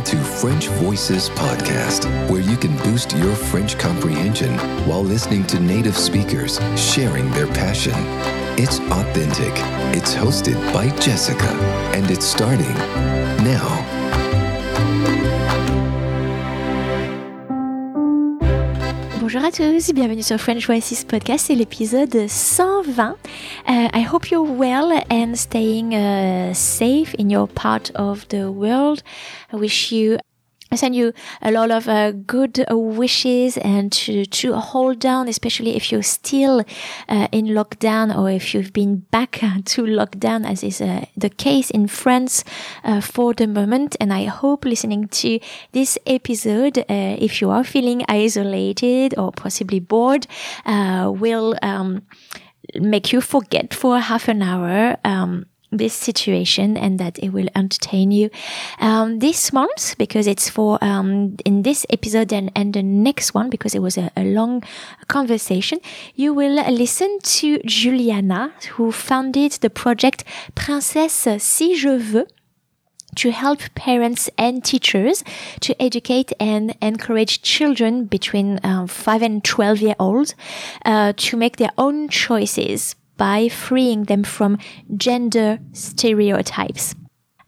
Welcome to French Voices Podcast, where you can boost your French comprehension while listening to native speakers sharing their passion. It's authentic, it's hosted by Jessica, and it's starting now. Bonjour à tous, bienvenue sur French Voices Podcast, c'est l'épisode 120. Uh, I hope you're well and staying uh, safe in your part of the world. I wish you I send you a lot of uh, good uh, wishes and to, to hold down, especially if you're still uh, in lockdown or if you've been back to lockdown, as is uh, the case in France uh, for the moment. And I hope listening to this episode, uh, if you are feeling isolated or possibly bored, will um, make you forget for half an hour. Um, this situation and that it will entertain you um, this month because it's for um, in this episode and, and the next one because it was a, a long conversation you will listen to Juliana who founded the project Princesse Si Je Veux to help parents and teachers to educate and encourage children between um, 5 and 12 year olds uh, to make their own choices by freeing them from gender stereotypes.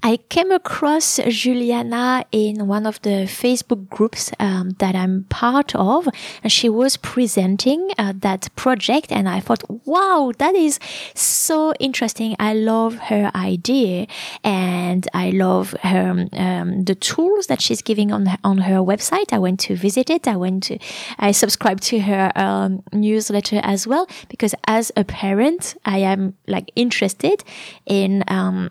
I came across Juliana in one of the Facebook groups um, that I'm part of, and she was presenting uh, that project, and I thought, wow, that is so interesting. I love her idea, and I love her um, the tools that she's giving on her, on her website. I went to visit it. I went to, I subscribed to her um, newsletter as well because as a parent, I am like interested in um,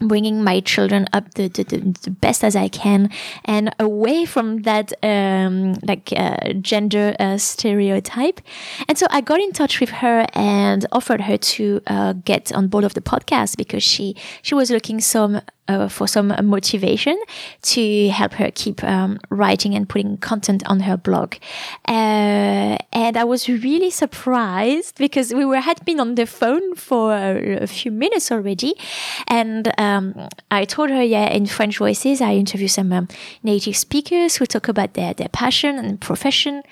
bringing my children up the, the, the, best as I can and away from that um, like uh, gender uh, stereotype. And so I got in touch with her and offered her to uh, get on board of the podcast because she she was looking some uh, for some motivation to help her keep um, writing and putting content on her blog. Uh, and I was really surprised because we were had been on the phone for a, a few minutes already, and um, I told her, yeah, in French Voices, I interview some um, native speakers who talk about their their passion and profession,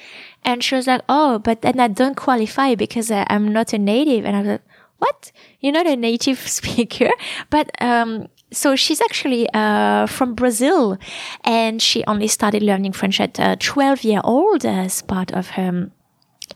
and she was like, oh, but then I don't qualify because I, I'm not a native, and I was like what? You're not a native speaker, but um, so she's actually uh, from Brazil, and she only started learning French at uh, 12 year old as part of her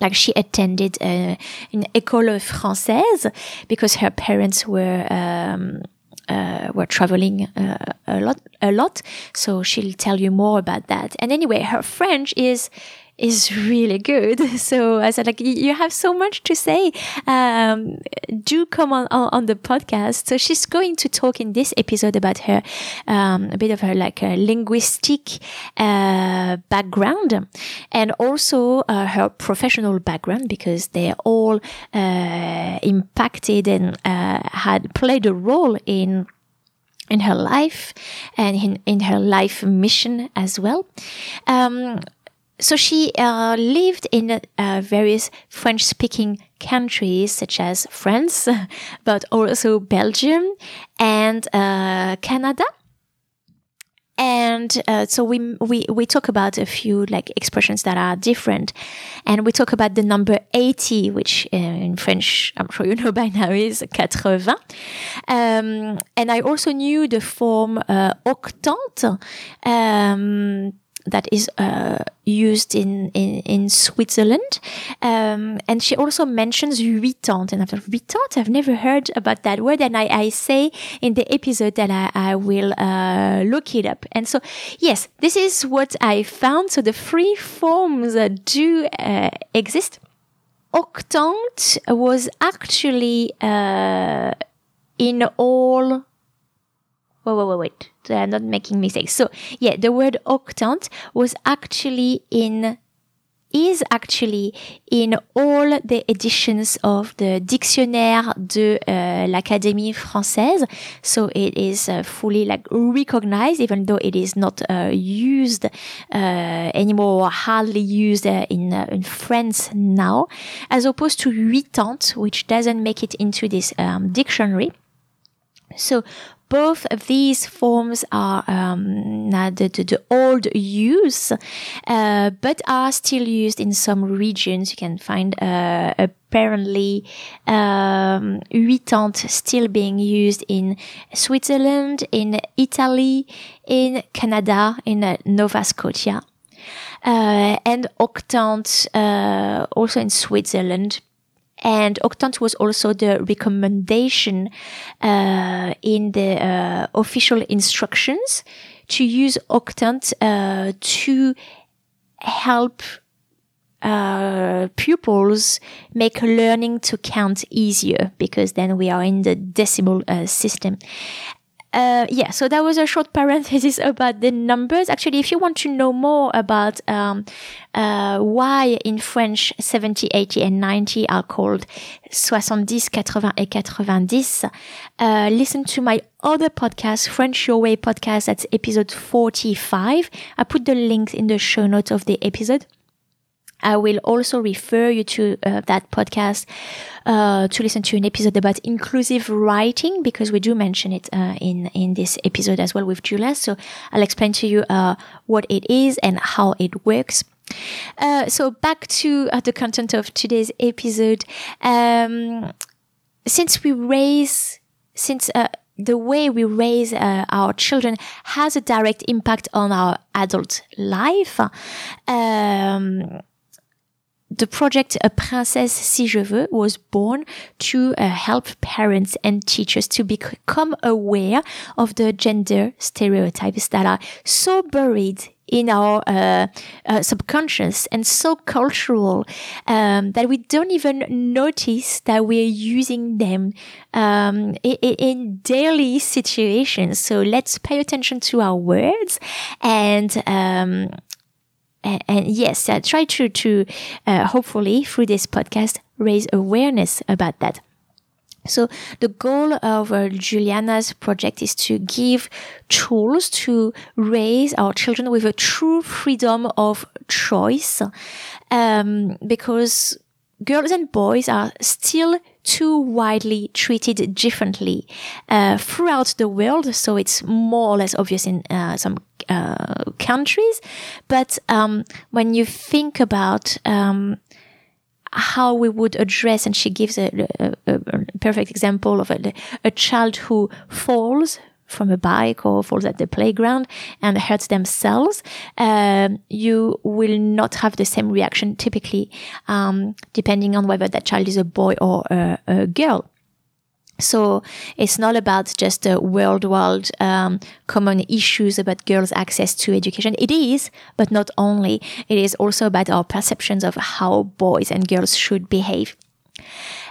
like she attended uh, an école française because her parents were um, uh, were traveling uh, a lot a lot. So she'll tell you more about that. And anyway her french is is really good. So I said, like, you have so much to say. Um, do come on, on, on the podcast. So she's going to talk in this episode about her, um, a bit of her like uh, linguistic uh, background and also uh, her professional background because they're all uh, impacted and uh, had played a role in in her life and in, in her life mission as well. Um, so she uh, lived in uh, various French speaking countries such as France, but also Belgium and uh, Canada. And uh, so we, we, we talk about a few like expressions that are different. And we talk about the number 80, which uh, in French, I'm sure you know by now is 80. Um, and I also knew the form uh, octante. Um, that is uh, used in, in, in Switzerland. Um, and she also mentions huitante. And thought, huitante? I've never heard about that word. And I, I say in the episode that I, I will uh, look it up. And so, yes, this is what I found. So the three forms uh, do exist. Octante was actually uh, in all wait, wait, wait, wait. I'm not making mistakes. So yeah, the word octante was actually in is actually in all the editions of the Dictionnaire de uh, l'Académie Française. So it is uh, fully like recognized, even though it is not uh, used uh, anymore, or hardly used uh, in uh, in France now, as opposed to huitante, which doesn't make it into this um, dictionary. So both of these forms are um, the, the, old use, uh, but are still used in some regions. You can find uh, apparently um, huitante still being used in Switzerland, in Italy, in Canada, in uh, Nova Scotia. Uh, and octante uh, also in Switzerland and Octante was also the recommendation uh, in the uh, official instructions to use Octante uh, to help uh, pupils make learning to count easier because then we are in the decimal uh, system uh, yeah, so that was a short parenthesis about the numbers. Actually, if you want to know more about um, uh, why in French 70, 80, and 90 are called 70, 80 et 90, uh, listen to my other podcast, French Your Way podcast. That's episode 45. I put the link in the show notes of the episode. I will also refer you to uh, that podcast uh, to listen to an episode about inclusive writing because we do mention it uh, in in this episode as well with Julia. So I'll explain to you uh, what it is and how it works. Uh, so back to uh, the content of today's episode. Um, since we raise, since the way we raise uh, our children has a direct impact on our adult life. Um, the project A Princesse Si Je Veux was born to uh, help parents and teachers to become aware of the gender stereotypes that are so buried in our uh, uh, subconscious and so cultural um, that we don't even notice that we're using them um, in, in, daily situations. So let's pay attention to our words and um, and, yes, I try to to uh, hopefully through this podcast raise awareness about that. So the goal of uh, Juliana's project is to give tools to raise our children with a true freedom of choice, um, because girls and boys are still too widely treated differently uh, throughout the world. So it's more or less obvious in uh, some uh, countries. But um, when you think about um, how we would address, and she gives a, a, a perfect example of a, a child who falls from a bike or falls at the playground and hurts themselves, um, you will not have the same reaction typically, um, depending on whether that child is a boy or a, a girl. So it's not about just the worldwide um, common issues about girls' access to education. It is, but not only. It is also about our perceptions of how boys and girls should behave.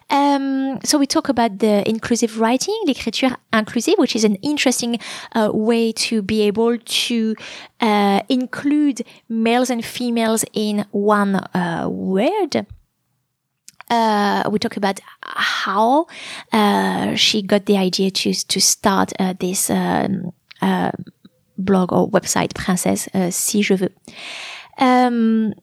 Um, so we talk about the inclusive writing, l'écriture inclusive, which is an interesting uh, way to be able to uh, include males and females in one uh, word. Uh, we talk about how uh, she got the idea to to start uh, this um, blog or website, Princesse Si Je Veux. Um,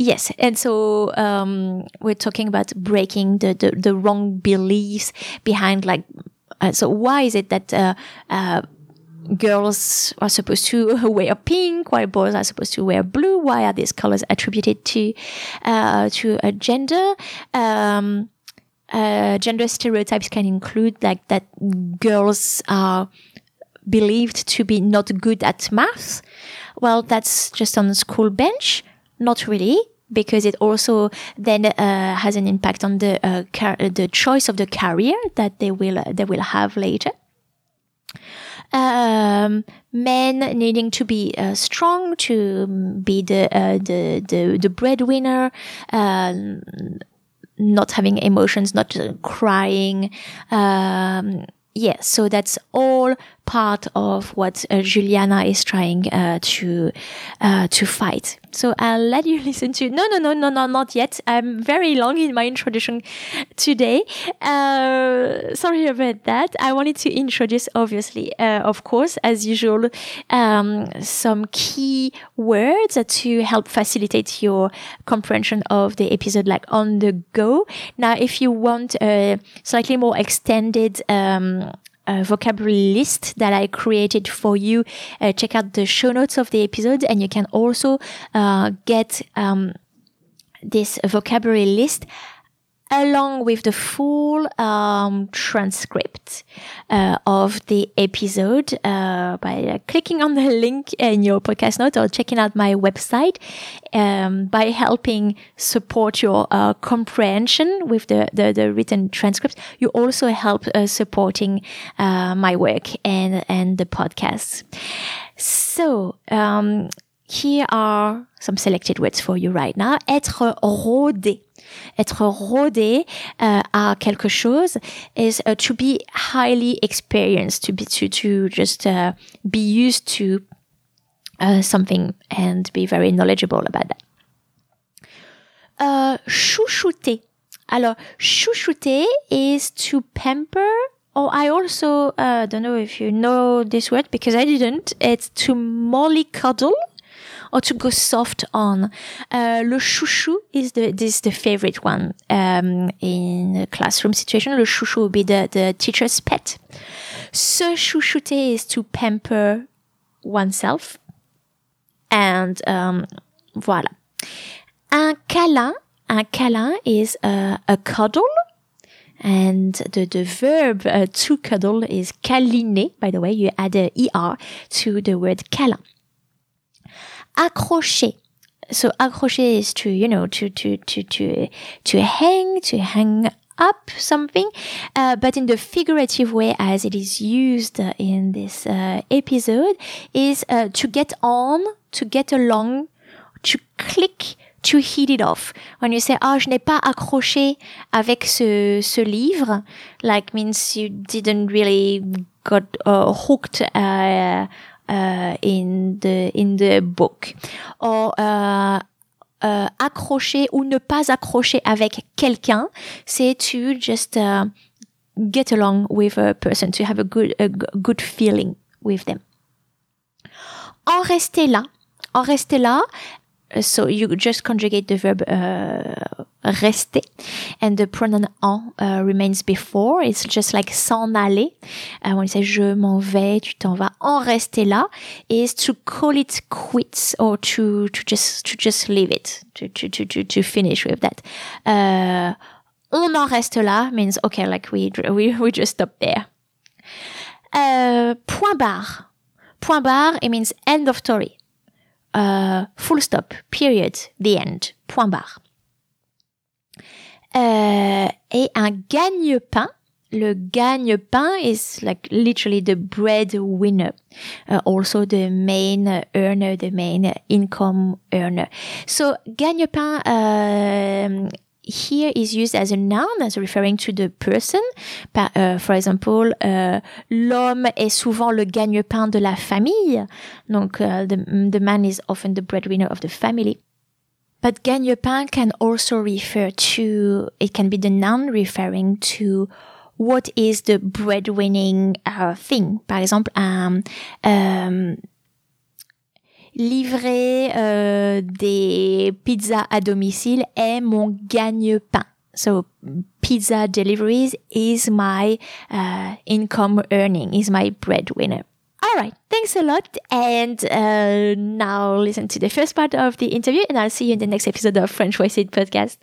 Yes, and so um, we're talking about breaking the, the, the wrong beliefs behind like. Uh, so why is it that uh, uh, girls are supposed to wear pink while boys are supposed to wear blue? Why are these colors attributed to uh, to a gender? Um, uh, gender stereotypes can include like that girls are believed to be not good at math. Well, that's just on the school bench. Not really because it also then uh, has an impact on the uh, the choice of the career that they will uh, they will have later. Um, men needing to be uh, strong to be the uh, the the the breadwinner. Um, not having emotions, not crying, um, yes, yeah, so that's all part of what uh, Juliana is trying uh, to uh, to fight. So I'll let you listen to. No, no, no, no, no, not yet. I'm very long in my introduction today. Uh, sorry about that. I wanted to introduce, obviously, of course, as usual, um, some key words to help facilitate your comprehension of the episode, like on the go. Now, if you want a slightly more extended um, uh, vocabulary list that I created for you. Uh, check out the show notes of the episode, and you can also uh, get um, this vocabulary list along with the full um, transcript uh, of the episode uh, by uh, clicking on the link in your podcast note or checking out my website um, by helping support your uh, comprehension with the, the, the, written transcripts. You also help uh, supporting uh, my work and, and the podcast. So, um, here are some selected words for you right now. Être rodé. Être rodé uh, à quelque chose is uh, to be highly experienced, to be to to just uh, be used to uh, something and be very knowledgeable about that. Uh, chouchouter. Alors, chouchouter is to pamper Oh, I also uh, don't know if you know this word because I didn't. It's to mollycoddle or to go soft on. Uh, le chouchou is the this the favorite one um, in a classroom situation. Le chouchou would be the, the teacher's pet. Se chouchouter is to pamper oneself. And um, voilà. Un câlin, un câlin is a, a cuddle. And the, the verb uh, to cuddle is câliner. By the way, you add a er to the word câlin accrocher. So accrocher is to, you know, to, to, to, to, to hang, to hang up something, uh, but in the figurative way as it is used in this uh, episode is uh, to get on, to get along, to click, to hit it off. When you say, oh, je n'ai pas accroché avec ce, ce livre, like means you didn't really got uh, hooked uh, in the in the book or uh, uh, accrocher ou ne pas accrocher avec quelqu'un, c'est to just uh, get along with a person, to have a good a good feeling with them. En rester là, en rester là, so you just conjugate the verb uh, rester and the pronoun en uh, remains before. It's just like s'en aller. Uh, when you say je m'en vais tu t'en vas. En rester là is to call it quits or to to just to just leave it. To to to to, to finish with that. Uh, on en reste là means okay like we we, we just stop there. Uh, point barre. Point barre it means end of story uh, full stop, period, the end, point barre. Uh, et un gagne-pain, le gagne-pain is like literally the breadwinner, uh, also the main earner, the main income earner. So gagne-pain um, here is used as a noun, as referring to the person. Uh, for example, uh, l'homme est souvent le gagne-pain de la famille. Donc, uh, the, the man is often the breadwinner of the family. But gagne-pain can also refer to, it can be the noun referring to what is the breadwinning uh, thing. Par exemple, um, um, livrer euh, des pizzas à domicile est mon gagne-pain. So pizza deliveries is my uh, income earning, is my breadwinner. All right, thanks a lot. And uh, now listen to the first part of the interview, and I'll see you in the next episode of French Voice Podcast.